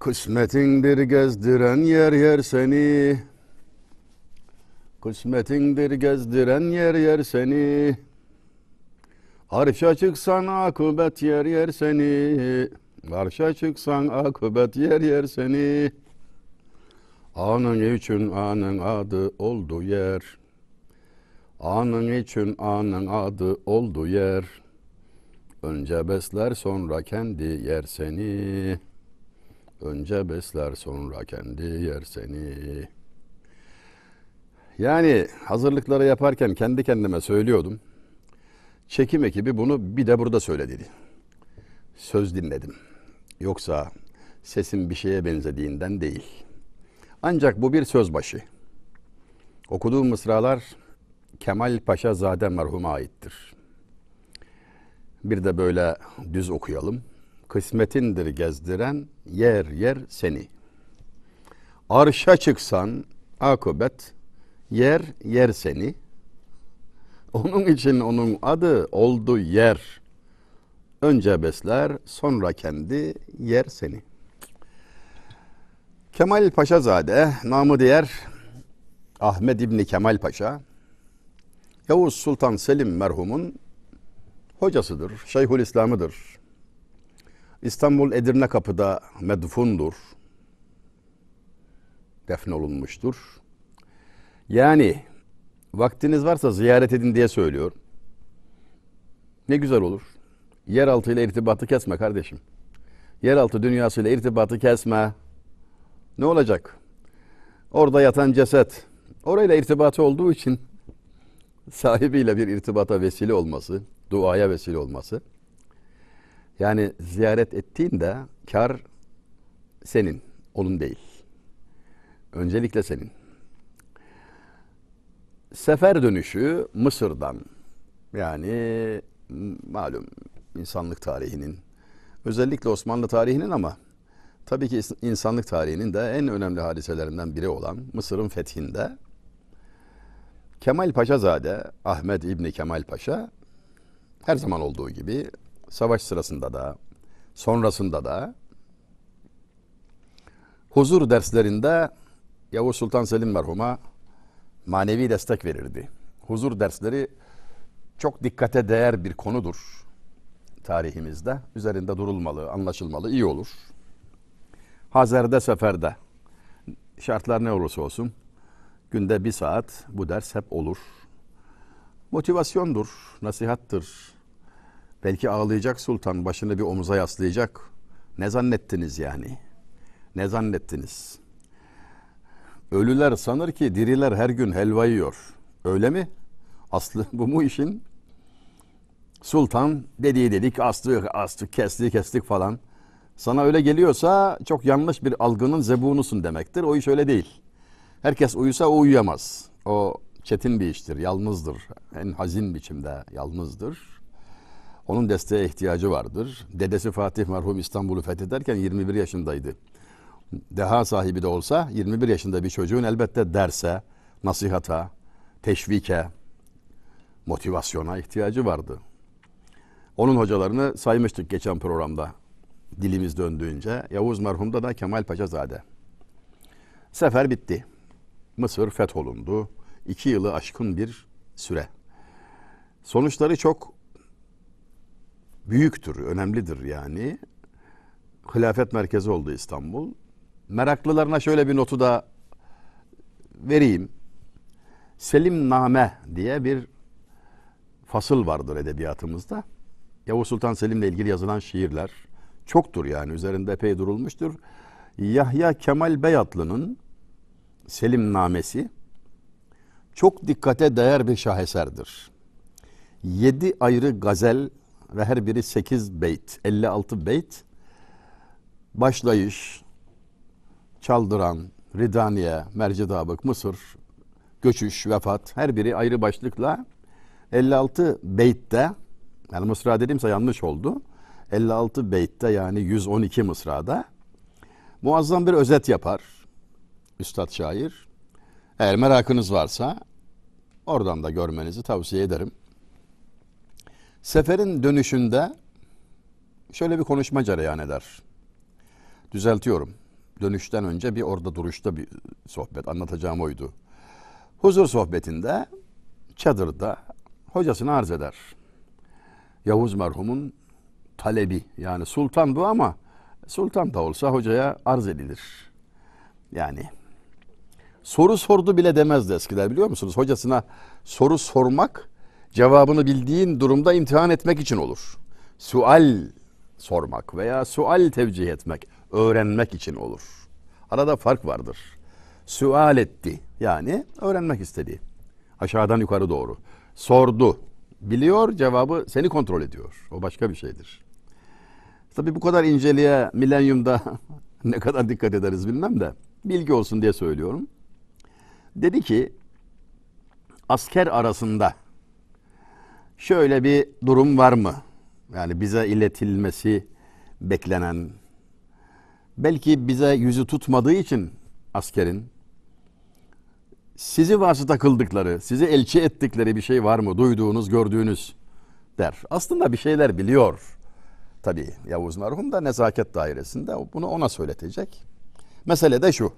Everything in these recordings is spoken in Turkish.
Kısmetindir gezdiren yer yer seni. Kısmetindir gezdiren yer yer seni. Arşa çıksan akıbet yer yer seni. Arşa çıksan akıbet yer yer seni. Anın için anın adı oldu yer. Anın için anın adı oldu yer. Önce besler sonra kendi yer seni Önce besler sonra kendi yer seni. Yani hazırlıkları yaparken kendi kendime söylüyordum. Çekim ekibi bunu bir de burada söyledi. Söz dinledim. Yoksa sesim bir şeye benzediğinden değil. Ancak bu bir söz başı. Okuduğum mısralar Kemal Paşa Zade merhuma aittir. Bir de böyle düz okuyalım kısmetindir gezdiren yer yer seni. Arşa çıksan akıbet yer yer seni. Onun için onun adı oldu yer. Önce besler sonra kendi yer seni. Kemal Paşazade namı diğer Ahmet İbni Kemal Paşa Yavuz Sultan Selim merhumun hocasıdır, Şeyhül İslam'ıdır. İstanbul Edirne Kapı'da medfundur. Defnolunmuştur. Yani vaktiniz varsa ziyaret edin diye söylüyor. Ne güzel olur. Yeraltı ile irtibatı kesme kardeşim. Yeraltı dünyası ile irtibatı kesme. Ne olacak? Orada yatan ceset. Orayla irtibatı olduğu için sahibiyle bir irtibata vesile olması, duaya vesile olması yani ziyaret ettiğinde kar senin, onun değil. Öncelikle senin. Sefer dönüşü Mısır'dan yani malum insanlık tarihinin özellikle Osmanlı tarihinin ama tabii ki insanlık tarihinin de en önemli hadiselerinden biri olan Mısır'ın fethinde Kemal Paşazade Ahmet İbni Kemal Paşa her zaman olduğu gibi savaş sırasında da sonrasında da huzur derslerinde Yavuz Sultan Selim merhuma manevi destek verirdi. Huzur dersleri çok dikkate değer bir konudur tarihimizde. Üzerinde durulmalı, anlaşılmalı, iyi olur. Hazerde, seferde şartlar ne olursa olsun günde bir saat bu ders hep olur. Motivasyondur, nasihattır, Belki ağlayacak sultan başını bir omuza yaslayacak. Ne zannettiniz yani? Ne zannettiniz? Ölüler sanır ki diriler her gün helva yiyor. Öyle mi? Aslı bu mu işin? Sultan dediği dedik astık astık kestik kestik falan. Sana öyle geliyorsa çok yanlış bir algının zebunusun demektir. O iş öyle değil. Herkes uyusa o uyuyamaz. O çetin bir iştir, yalnızdır. En hazin biçimde yalnızdır. Onun desteğe ihtiyacı vardır. Dedesi Fatih merhum İstanbul'u fethederken 21 yaşındaydı. Deha sahibi de olsa 21 yaşında bir çocuğun elbette derse, nasihata, teşvike, motivasyona ihtiyacı vardı. Onun hocalarını saymıştık geçen programda dilimiz döndüğünce. Yavuz merhumda da Kemal Paşazade. Sefer bitti. Mısır fetholundu. İki yılı aşkın bir süre. Sonuçları çok büyüktür, önemlidir yani. Hilafet merkezi oldu İstanbul. Meraklılarına şöyle bir notu da vereyim. Selim Name diye bir fasıl vardır edebiyatımızda. Yavuz Sultan Selim'le ilgili yazılan şiirler çoktur yani üzerinde epey durulmuştur. Yahya Kemal Beyatlı'nın Selim Namesi çok dikkate değer bir şaheserdir. Yedi ayrı gazel ve her biri 8 beyt, 56 beyt. Başlayış, Çaldıran, Ridaniye, Mercidabık, Mısır, Göçüş, Vefat her biri ayrı başlıkla 56 beytte yani mısra dediğimse yanlış oldu. 56 beytte yani 112 mısrada muazzam bir özet yapar Üstad şair. Eğer merakınız varsa oradan da görmenizi tavsiye ederim. Seferin dönüşünde şöyle bir konuşma cereyan eder. Düzeltiyorum. dönüşten önce bir orada duruşta bir sohbet anlatacağım oydu. Huzur sohbetinde çadırda hocasını arz eder. Yavuz merhumun talebi yani sultan bu ama sultan da olsa hocaya arz edilir. Yani soru sordu bile demezdi eskiler biliyor musunuz? Hocasına soru sormak cevabını bildiğin durumda imtihan etmek için olur. Sual sormak veya sual tevcih etmek, öğrenmek için olur. Arada fark vardır. Sual etti yani öğrenmek istedi. Aşağıdan yukarı doğru. Sordu. Biliyor cevabı seni kontrol ediyor. O başka bir şeydir. Tabii bu kadar inceliğe milenyumda ne kadar dikkat ederiz bilmem de bilgi olsun diye söylüyorum. Dedi ki asker arasında şöyle bir durum var mı? Yani bize iletilmesi beklenen belki bize yüzü tutmadığı için askerin sizi vasıta kıldıkları, sizi elçi ettikleri bir şey var mı? Duyduğunuz, gördüğünüz der. Aslında bir şeyler biliyor. Tabii Yavuz merhum da nezaket dairesinde bunu ona söyletecek. Mesele de şu.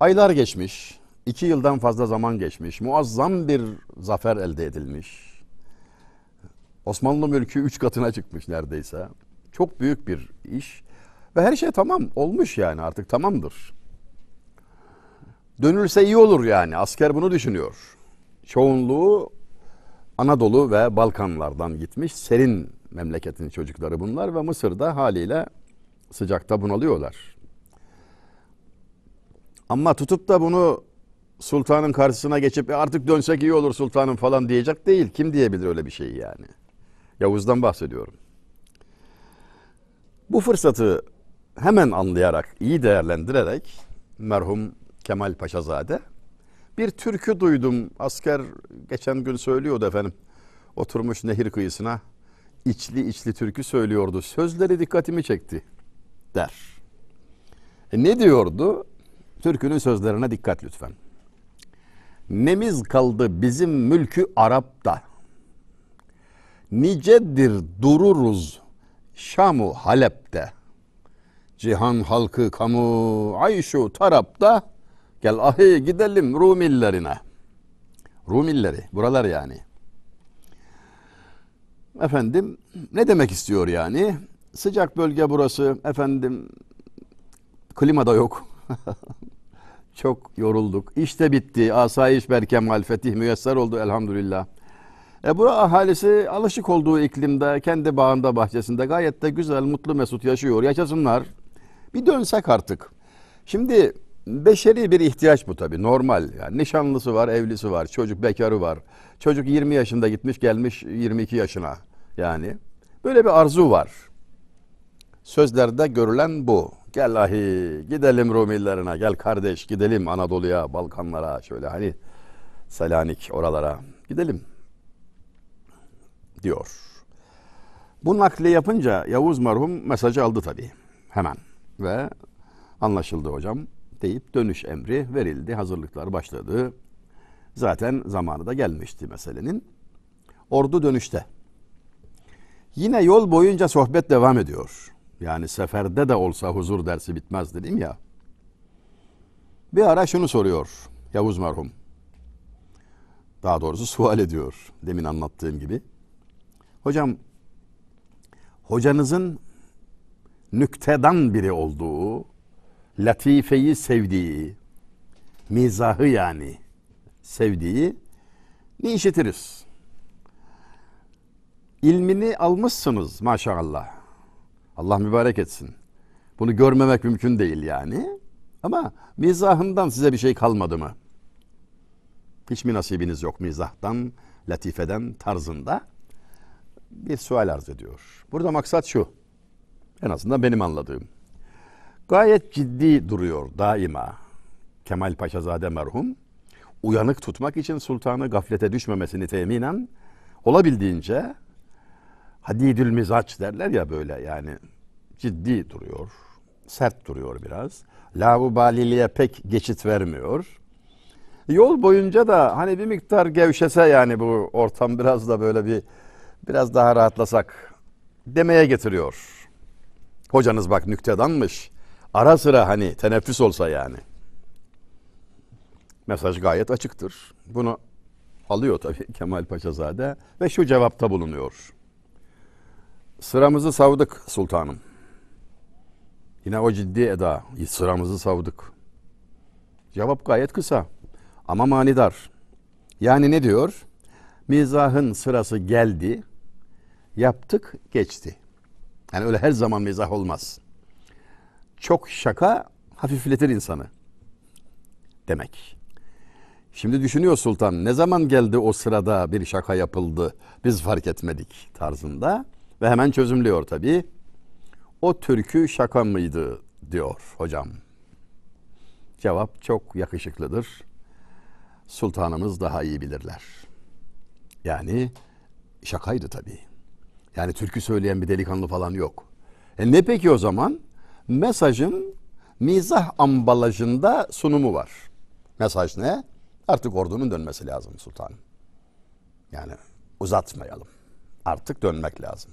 Aylar geçmiş, iki yıldan fazla zaman geçmiş, muazzam bir zafer elde edilmiş. Osmanlı mülkü üç katına çıkmış neredeyse. Çok büyük bir iş. Ve her şey tamam olmuş yani artık tamamdır. Dönülse iyi olur yani asker bunu düşünüyor. Çoğunluğu Anadolu ve Balkanlardan gitmiş serin memleketin çocukları bunlar ve Mısır'da haliyle sıcakta bunalıyorlar. Ama tutup da bunu sultanın karşısına geçip "E artık dönsek iyi olur sultanım falan diyecek değil. Kim diyebilir öyle bir şeyi yani? Yavuz'dan bahsediyorum. Bu fırsatı hemen anlayarak, iyi değerlendirerek merhum Kemal Paşazade bir türkü duydum. Asker geçen gün söylüyordu efendim. Oturmuş nehir kıyısına içli içli türkü söylüyordu. Sözleri dikkatimi çekti der. E ne diyordu? Türkünün sözlerine dikkat lütfen. Nemiz kaldı bizim mülkü Arap'ta. Nicedir dururuz Şamu Halep'te. Cihan halkı kamu ayşu tarapta. Gel ahi gidelim Rumillerine. Rumilleri buralar yani. Efendim ne demek istiyor yani? Sıcak bölge burası. Efendim klima da yok. Çok yorulduk. İşte bitti. Asayiş berkemal fetih müyesser oldu elhamdülillah. E bu ahalisi alışık olduğu iklimde, kendi bağında, bahçesinde gayet de güzel, mutlu, mesut yaşıyor. Yaşasınlar. Bir dönsek artık. Şimdi beşeri bir ihtiyaç bu tabii normal. Yani nişanlısı var, evlisi var, çocuk bekarı var. Çocuk 20 yaşında gitmiş gelmiş 22 yaşına yani. Böyle bir arzu var. Sözlerde görülen bu. Gel ahi gidelim Rumillerine gel kardeş gidelim Anadolu'ya Balkanlara şöyle hani Selanik oralara gidelim diyor. Bu nakli yapınca Yavuz merhum mesajı aldı tabii hemen ve anlaşıldı hocam deyip dönüş emri verildi. Hazırlıklar başladı. Zaten zamanı da gelmişti meselenin. Ordu dönüşte. Yine yol boyunca sohbet devam ediyor. Yani seferde de olsa huzur dersi bitmez dedim ya. Bir ara şunu soruyor Yavuz merhum. Daha doğrusu sual ediyor demin anlattığım gibi. Hocam hocanızın nüktedan biri olduğu, latifeyi sevdiği, mizahı yani sevdiği ne işitiriz? İlmini almışsınız maşallah. Allah mübarek etsin. Bunu görmemek mümkün değil yani. Ama mizahından size bir şey kalmadı mı? Hiç mi nasibiniz yok mizahtan, latifeden, tarzında? Bir sual arz ediyor. Burada maksat şu. En azından benim anladığım. Gayet ciddi duruyor daima. Kemal Paşazade merhum uyanık tutmak için sultanı gaflete düşmemesini teminen olabildiğince hadidül mizaç derler ya böyle yani ciddi duruyor. Sert duruyor biraz. Lavubaliliğe pek geçit vermiyor. Yol boyunca da hani bir miktar gevşese yani bu ortam biraz da böyle bir biraz daha rahatlasak demeye getiriyor. Hocanız bak nüktedanmış. Ara sıra hani teneffüs olsa yani. Mesaj gayet açıktır. Bunu alıyor tabii Kemal Paşazade ve şu cevapta bulunuyor. Sıramızı savdık sultanım. Yine o ciddi eda. Sıramızı savdık. Cevap gayet kısa ama manidar. Yani ne diyor? Mizahın sırası geldi, yaptık, geçti. Yani öyle her zaman mizah olmaz. Çok şaka hafifletir insanı demek. Şimdi düşünüyor sultan ne zaman geldi o sırada bir şaka yapıldı biz fark etmedik tarzında ve hemen çözümlüyor tabii. O türkü şaka mıydı diyor hocam. Cevap çok yakışıklıdır. Sultanımız daha iyi bilirler. Yani şakaydı tabii. Yani türkü söyleyen bir delikanlı falan yok. E ne peki o zaman? Mesajın mizah ambalajında sunumu var. Mesaj ne? Artık ordunun dönmesi lazım sultanım. Yani uzatmayalım. Artık dönmek lazım.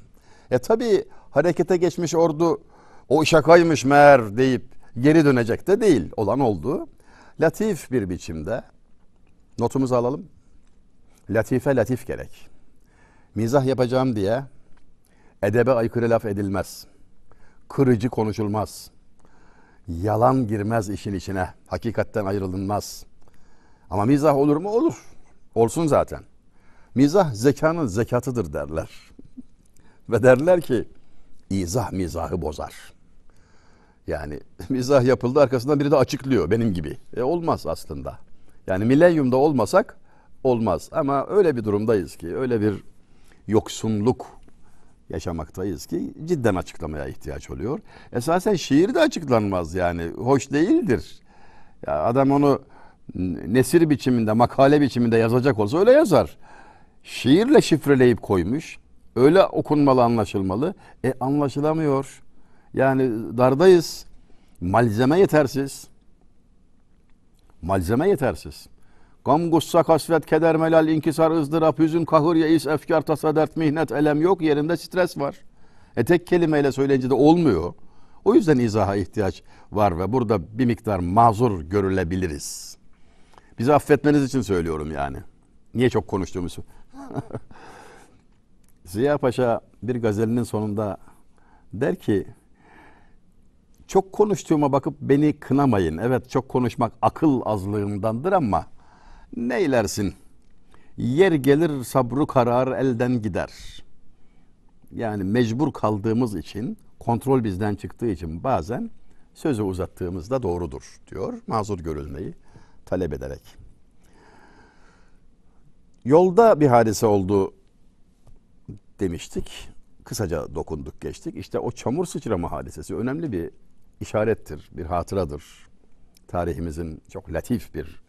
E tabi harekete geçmiş ordu o şakaymış meğer deyip geri dönecek de değil. Olan oldu. Latif bir biçimde notumuzu alalım. Latife latif gerek. Mizah yapacağım diye edebe aykırı laf edilmez. Kırıcı konuşulmaz. Yalan girmez işin içine. Hakikatten ayrılınmaz. Ama mizah olur mu? Olur. Olsun zaten. Mizah zekanın zekatıdır derler. Ve derler ki izah mizahı bozar. Yani mizah yapıldı arkasından biri de açıklıyor benim gibi. E olmaz aslında. Yani milenyumda olmasak olmaz. Ama öyle bir durumdayız ki öyle bir yoksunluk yaşamaktayız ki cidden açıklamaya ihtiyaç oluyor. Esasen şiir de açıklanmaz yani. Hoş değildir. Ya adam onu nesir biçiminde, makale biçiminde yazacak olsa öyle yazar. Şiirle şifreleyip koymuş. Öyle okunmalı, anlaşılmalı. E anlaşılamıyor. Yani dardayız. Malzeme yetersiz. Malzeme yetersiz. Gam, gussa, kasvet, keder, melal, inkisar, ızdırap, hüzün, kahır, yeis, efkar, tasa, dert, mihnet, elem yok. Yerinde stres var. E tek kelimeyle söyleyince de olmuyor. O yüzden izaha ihtiyaç var ve burada bir miktar mazur görülebiliriz. Bizi affetmeniz için söylüyorum yani. Niye çok konuştuğumuzu. Ziya Paşa bir gazelinin sonunda der ki çok konuştuğuma bakıp beni kınamayın. Evet çok konuşmak akıl azlığımdandır ama neylersin? Yer gelir sabrı karar elden gider. Yani mecbur kaldığımız için kontrol bizden çıktığı için bazen sözü uzattığımızda doğrudur diyor. Mazur görülmeyi talep ederek. Yolda bir hadise oldu demiştik. Kısaca dokunduk geçtik. İşte o çamur sıçrama hadisesi önemli bir işarettir, bir hatıradır. Tarihimizin çok latif bir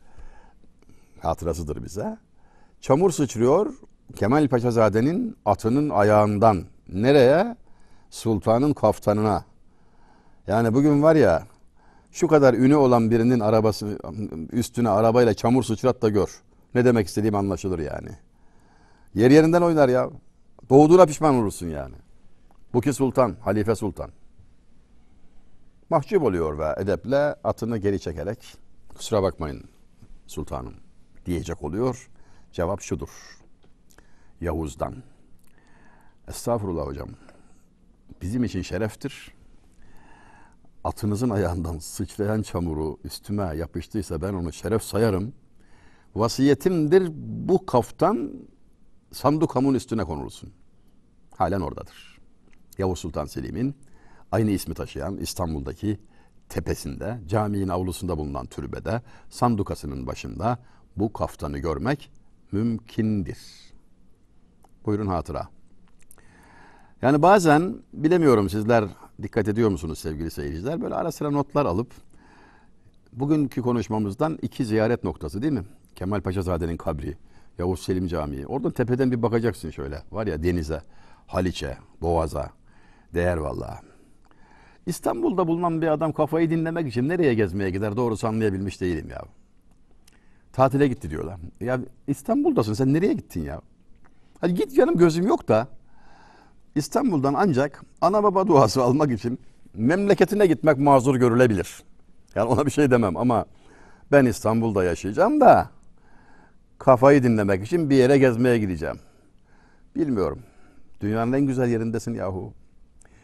hatırasıdır bize. Çamur sıçrıyor Kemal Paşazade'nin atının ayağından nereye? Sultanın kaftanına. Yani bugün var ya şu kadar ünü olan birinin arabası üstüne arabayla çamur sıçrat da gör. Ne demek istediğim anlaşılır yani. Yer yerinden oynar ya. Doğduğuna pişman olursun yani. Bu ki sultan, halife sultan. Mahcup oluyor ve edeple atını geri çekerek kusura bakmayın sultanım diyecek oluyor. Cevap şudur. Yavuz'dan. Estağfurullah hocam. Bizim için şereftir. Atınızın ayağından sıçrayan çamuru üstüme yapıştıysa ben onu şeref sayarım. Vasiyetimdir bu kaftan sandukamın üstüne konulsun. Halen oradadır. Yavuz Sultan Selim'in aynı ismi taşıyan İstanbul'daki tepesinde, caminin avlusunda bulunan türbede, sandukasının başında bu kaftanı görmek mümkündür. Buyurun hatıra. Yani bazen bilemiyorum sizler dikkat ediyor musunuz sevgili seyirciler? Böyle ara sıra notlar alıp bugünkü konuşmamızdan iki ziyaret noktası değil mi? Kemal Paşazade'nin kabri, Yavuz Selim Camii. Oradan tepeden bir bakacaksın şöyle. Var ya denize, Haliç'e, Boğaz'a. Değer vallahi. İstanbul'da bulunan bir adam kafayı dinlemek için nereye gezmeye gider doğrusu anlayabilmiş değilim ya. Tatile gitti diyorlar. Ya İstanbul'dasın sen nereye gittin ya? Hadi git canım gözüm yok da İstanbul'dan ancak ana baba duası almak için memleketine gitmek mazur görülebilir. Yani ona bir şey demem ama ben İstanbul'da yaşayacağım da kafayı dinlemek için bir yere gezmeye gideceğim. Bilmiyorum. Dünyanın en güzel yerindesin yahu.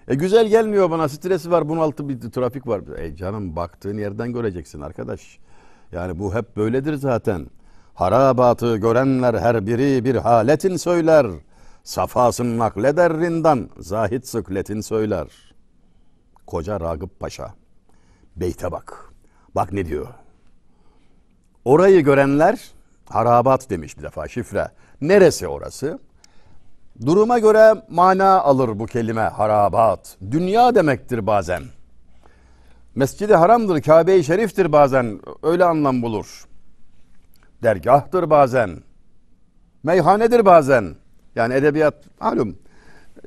E güzel gelmiyor bana. Stresi var, bunaltı bir trafik var. E canım baktığın yerden göreceksin arkadaş. Yani bu hep böyledir zaten. Harabatı görenler her biri bir haletin söyler. Safasını nakleder rindan, zahit sıkletin söyler. Koca Ragıp Paşa. Beyte bak. Bak ne diyor. Orayı görenler harabat demiş bir defa şifre. Neresi orası? Duruma göre mana alır bu kelime harabat. Dünya demektir bazen. Mescidi haramdır, Kabe-i Şerif'tir bazen. Öyle anlam bulur. Dergahtır bazen. Meyhanedir bazen. Yani edebiyat malum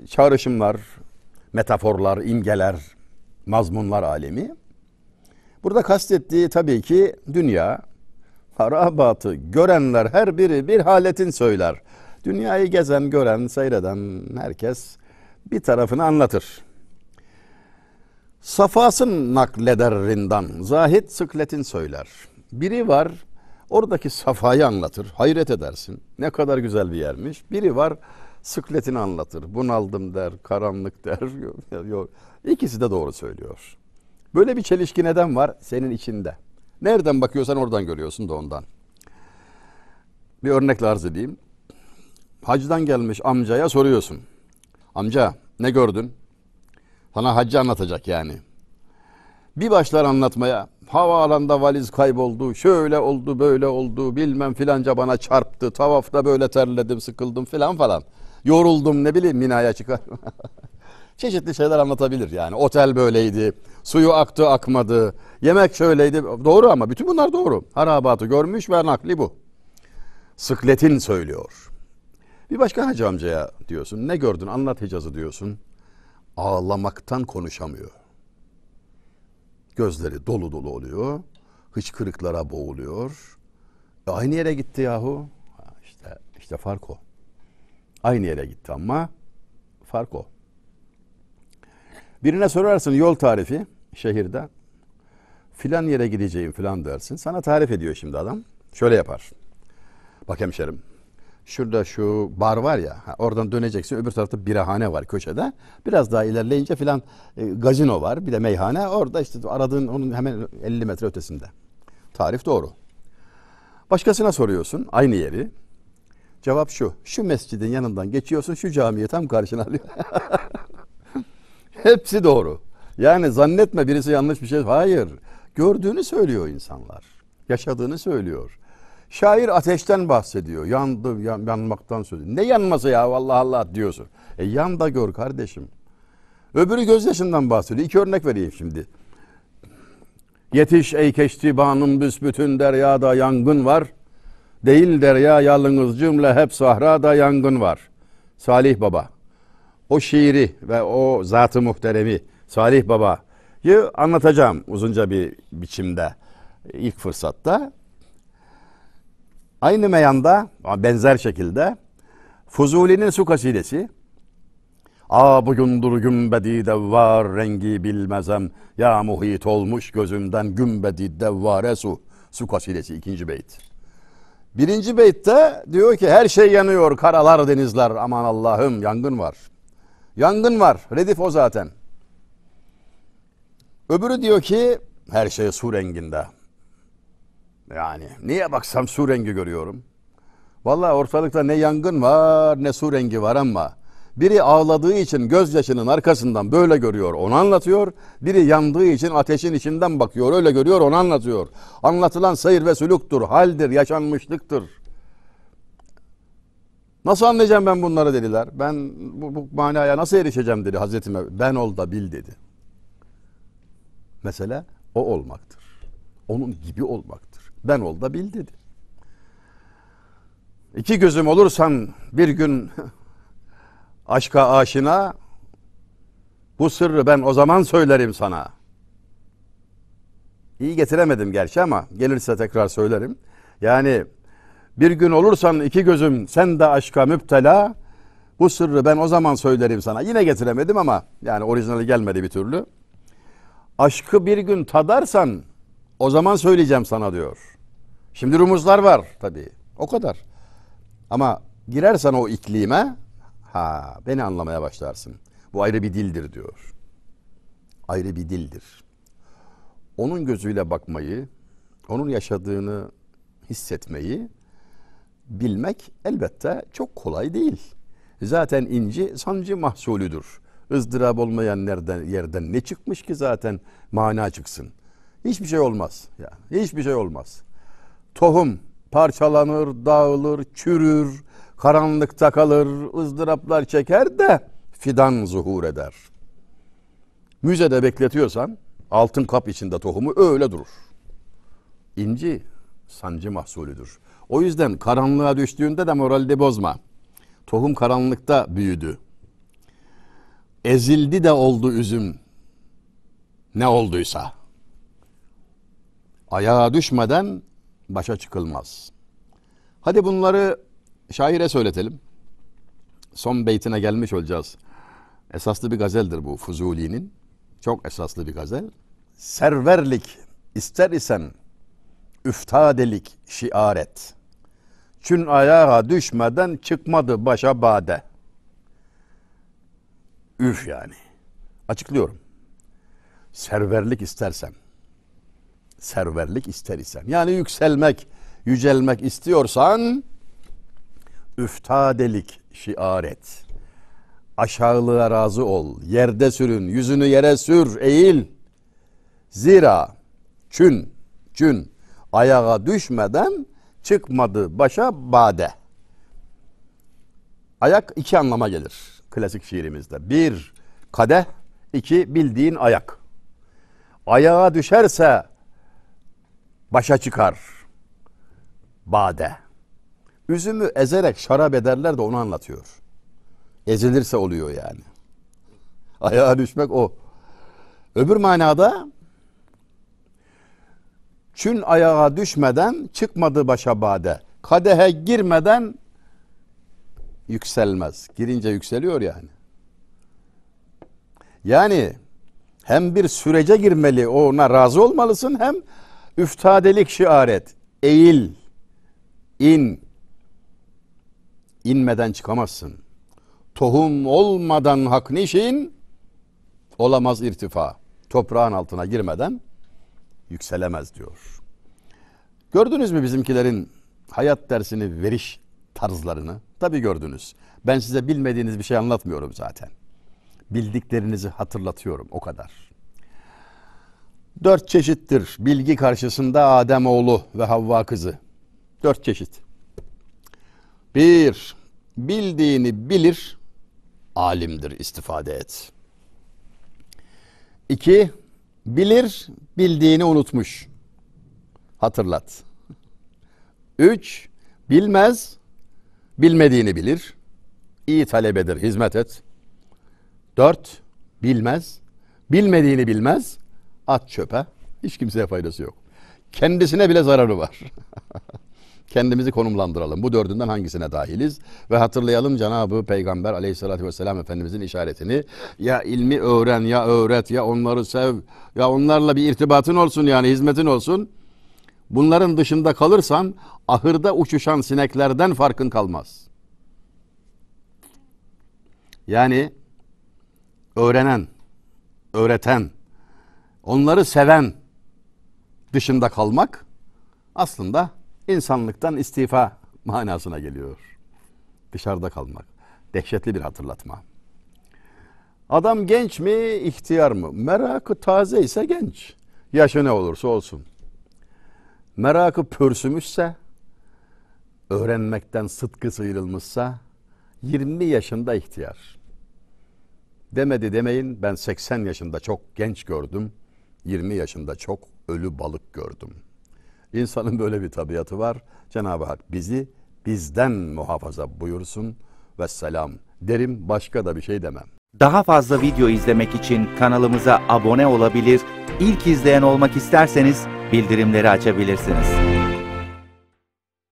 çağrışımlar, metaforlar, imgeler, mazmunlar alemi. Burada kastettiği tabii ki dünya, harabatı görenler her biri bir haletin söyler. Dünyayı gezen, gören, seyreden herkes bir tarafını anlatır. Safasın nakleder rindan, zahit sıkletin söyler. Biri var, oradaki safayı anlatır, hayret edersin. Ne kadar güzel bir yermiş. Biri var, sıkletini anlatır. Bunaldım der, karanlık der. İkisi de doğru söylüyor. Böyle bir çelişki neden var? Senin içinde. Nereden bakıyorsan oradan görüyorsun da ondan. Bir örnekle arz edeyim. Hacdan gelmiş amcaya soruyorsun. Amca ne gördün? Sana hacı anlatacak yani. Bir başlar anlatmaya. Havaalanında valiz kayboldu, şöyle oldu, böyle oldu, bilmem filanca bana çarptı, tavafta böyle terledim, sıkıldım filan falan. Yoruldum ne bileyim minaya çıkar. Çeşitli şeyler anlatabilir yani. Otel böyleydi, suyu aktı akmadı, yemek şöyleydi. Doğru ama bütün bunlar doğru. Harabatı görmüş ve nakli bu. Sıkletin söylüyor. Bir başka hacı amcaya diyorsun. Ne gördün anlat Hicaz'ı diyorsun. Ağlamaktan konuşamıyor. Gözleri dolu dolu oluyor. Hıçkırıklara boğuluyor. E aynı yere gitti yahu. İşte, işte fark o. Aynı yere gitti ama fark o. Birine sorarsın yol tarifi şehirde. Filan yere gideceğim filan dersin. Sana tarif ediyor şimdi adam. Şöyle yapar. Bak hemşerim. Şurada şu bar var ya oradan döneceksin öbür tarafta birahane var köşede. Biraz daha ilerleyince filan e, gazino var bir de meyhane orada işte aradığın onun hemen 50 metre ötesinde. Tarif doğru. Başkasına soruyorsun aynı yeri. Cevap şu. Şu mescidin yanından geçiyorsun şu camiyi tam karşına alıyor. Hepsi doğru. Yani zannetme birisi yanlış bir şey. Hayır. Gördüğünü söylüyor insanlar. Yaşadığını söylüyor. Şair ateşten bahsediyor. Yandı, yan, yanmaktan söylüyor. Ne yanması ya Allah Allah diyorsun. E yan da gör kardeşim. Öbürü gözyaşından bahsediyor. İki örnek vereyim şimdi. Yetiş ey keştibanım büsbütün deryada yangın var. Değil derya yalnız cümle hep sahrada yangın var. Salih Baba. O şiiri ve o zatı muhteremi Salih Baba'yı anlatacağım uzunca bir biçimde ilk fırsatta. Aynı meyanda benzer şekilde Fuzuli'nin su kasidesi A bugündür gümbedi devvar rengi bilmezem Ya muhit olmuş gözümden gümbedi devvare su Su kasidesi ikinci beyt. Birinci beytte diyor ki her şey yanıyor karalar denizler aman Allah'ım yangın var. Yangın var redif o zaten. Öbürü diyor ki her şey su renginde. Yani niye baksam su rengi görüyorum. Vallahi ortalıkta ne yangın var ne su rengi var ama biri ağladığı için gözyaşının arkasından böyle görüyor onu anlatıyor. Biri yandığı için ateşin içinden bakıyor öyle görüyor onu anlatıyor. Anlatılan seyir ve sülüktür, haldir, yaşanmışlıktır. Nasıl anlayacağım ben bunları dediler. Ben bu, bu manaya nasıl erişeceğim dedi Hazreti Mevlana. Ben ol da bil dedi. Mesele o olmaktır. Onun gibi olmaktır. Ben ol da bil dedi. İki gözüm olursan bir gün aşka aşina bu sırrı ben o zaman söylerim sana. İyi getiremedim gerçi ama gelirse tekrar söylerim. Yani bir gün olursan iki gözüm sen de aşka müptela bu sırrı ben o zaman söylerim sana. Yine getiremedim ama yani orijinali gelmedi bir türlü. Aşkı bir gün tadarsan o zaman söyleyeceğim sana diyor. Şimdi rumuzlar var tabii. O kadar. Ama girersen o iklime ha beni anlamaya başlarsın. Bu ayrı bir dildir diyor. Ayrı bir dildir. Onun gözüyle bakmayı, onun yaşadığını hissetmeyi bilmek elbette çok kolay değil. Zaten inci sancı mahsulüdür. ızdırap olmayan nereden, yerden ne çıkmış ki zaten mana çıksın. Hiçbir şey olmaz. Yani hiçbir şey olmaz. Tohum parçalanır, dağılır, çürür, karanlıkta kalır, ızdıraplar çeker de fidan zuhur eder. Müzede bekletiyorsan altın kap içinde tohumu öyle durur. İnci sancı mahsulüdür. O yüzden karanlığa düştüğünde de moralde bozma. Tohum karanlıkta büyüdü. Ezildi de oldu üzüm. Ne olduysa. Ayağa düşmeden başa çıkılmaz. Hadi bunları şaire söyletelim. Son beytine gelmiş olacağız. Esaslı bir gazeldir bu Fuzuli'nin. Çok esaslı bir gazel. Serverlik ister isen üftadelik şiaret. Çün ayağa düşmeden çıkmadı başa bade. Üf yani. Açıklıyorum. Serverlik istersen, serverlik ister isen, yani yükselmek, yücelmek istiyorsan, üftadelik şiaret. Aşağılığa razı ol, yerde sürün, yüzünü yere sür, eğil. Zira çün, çün ayağa düşmeden çıkmadı başa bade. Ayak iki anlama gelir klasik şiirimizde. Bir kadeh, iki bildiğin ayak. Ayağa düşerse başa çıkar bade. Üzümü ezerek şarap ederler de onu anlatıyor. Ezilirse oluyor yani. Ayağa düşmek o. Öbür manada Çün ayağa düşmeden çıkmadı başa bade. Kadehe girmeden yükselmez. Girince yükseliyor yani. Yani hem bir sürece girmeli ona razı olmalısın hem üftadelik şiaret. Eğil, in. İnmeden çıkamazsın. Tohum olmadan hak nişin olamaz irtifa. Toprağın altına girmeden yükselemez diyor. Gördünüz mü bizimkilerin hayat dersini veriş tarzlarını? Tabii gördünüz. Ben size bilmediğiniz bir şey anlatmıyorum zaten. Bildiklerinizi hatırlatıyorum o kadar. Dört çeşittir bilgi karşısında Adem oğlu ve Havva kızı. Dört çeşit. Bir, bildiğini bilir, alimdir istifade et. İki, Bilir, bildiğini unutmuş. Hatırlat. Üç, bilmez, bilmediğini bilir. İyi talebedir, hizmet et. Dört, bilmez, bilmediğini bilmez. At çöpe. Hiç kimseye faydası yok. Kendisine bile zararı var. kendimizi konumlandıralım. Bu dördünden hangisine dahiliz? Ve hatırlayalım Cenab-ı Peygamber aleyhissalatü vesselam Efendimizin işaretini. Ya ilmi öğren, ya öğret, ya onları sev, ya onlarla bir irtibatın olsun yani hizmetin olsun. Bunların dışında kalırsan ahırda uçuşan sineklerden farkın kalmaz. Yani öğrenen, öğreten, onları seven dışında kalmak aslında insanlıktan istifa manasına geliyor. Dışarıda kalmak. Dehşetli bir hatırlatma. Adam genç mi, ihtiyar mı? Merakı taze ise genç. Yaşı ne olursa olsun. Merakı pörsümüşse, öğrenmekten sıtkı sıyrılmışsa 20 yaşında ihtiyar. Demedi demeyin ben 80 yaşında çok genç gördüm. 20 yaşında çok ölü balık gördüm.'' İnsanın böyle bir tabiatı var. Cenab-ı Hak bizi bizden muhafaza buyursun ve selam derim başka da bir şey demem. Daha fazla video izlemek için kanalımıza abone olabilir, ilk izleyen olmak isterseniz bildirimleri açabilirsiniz.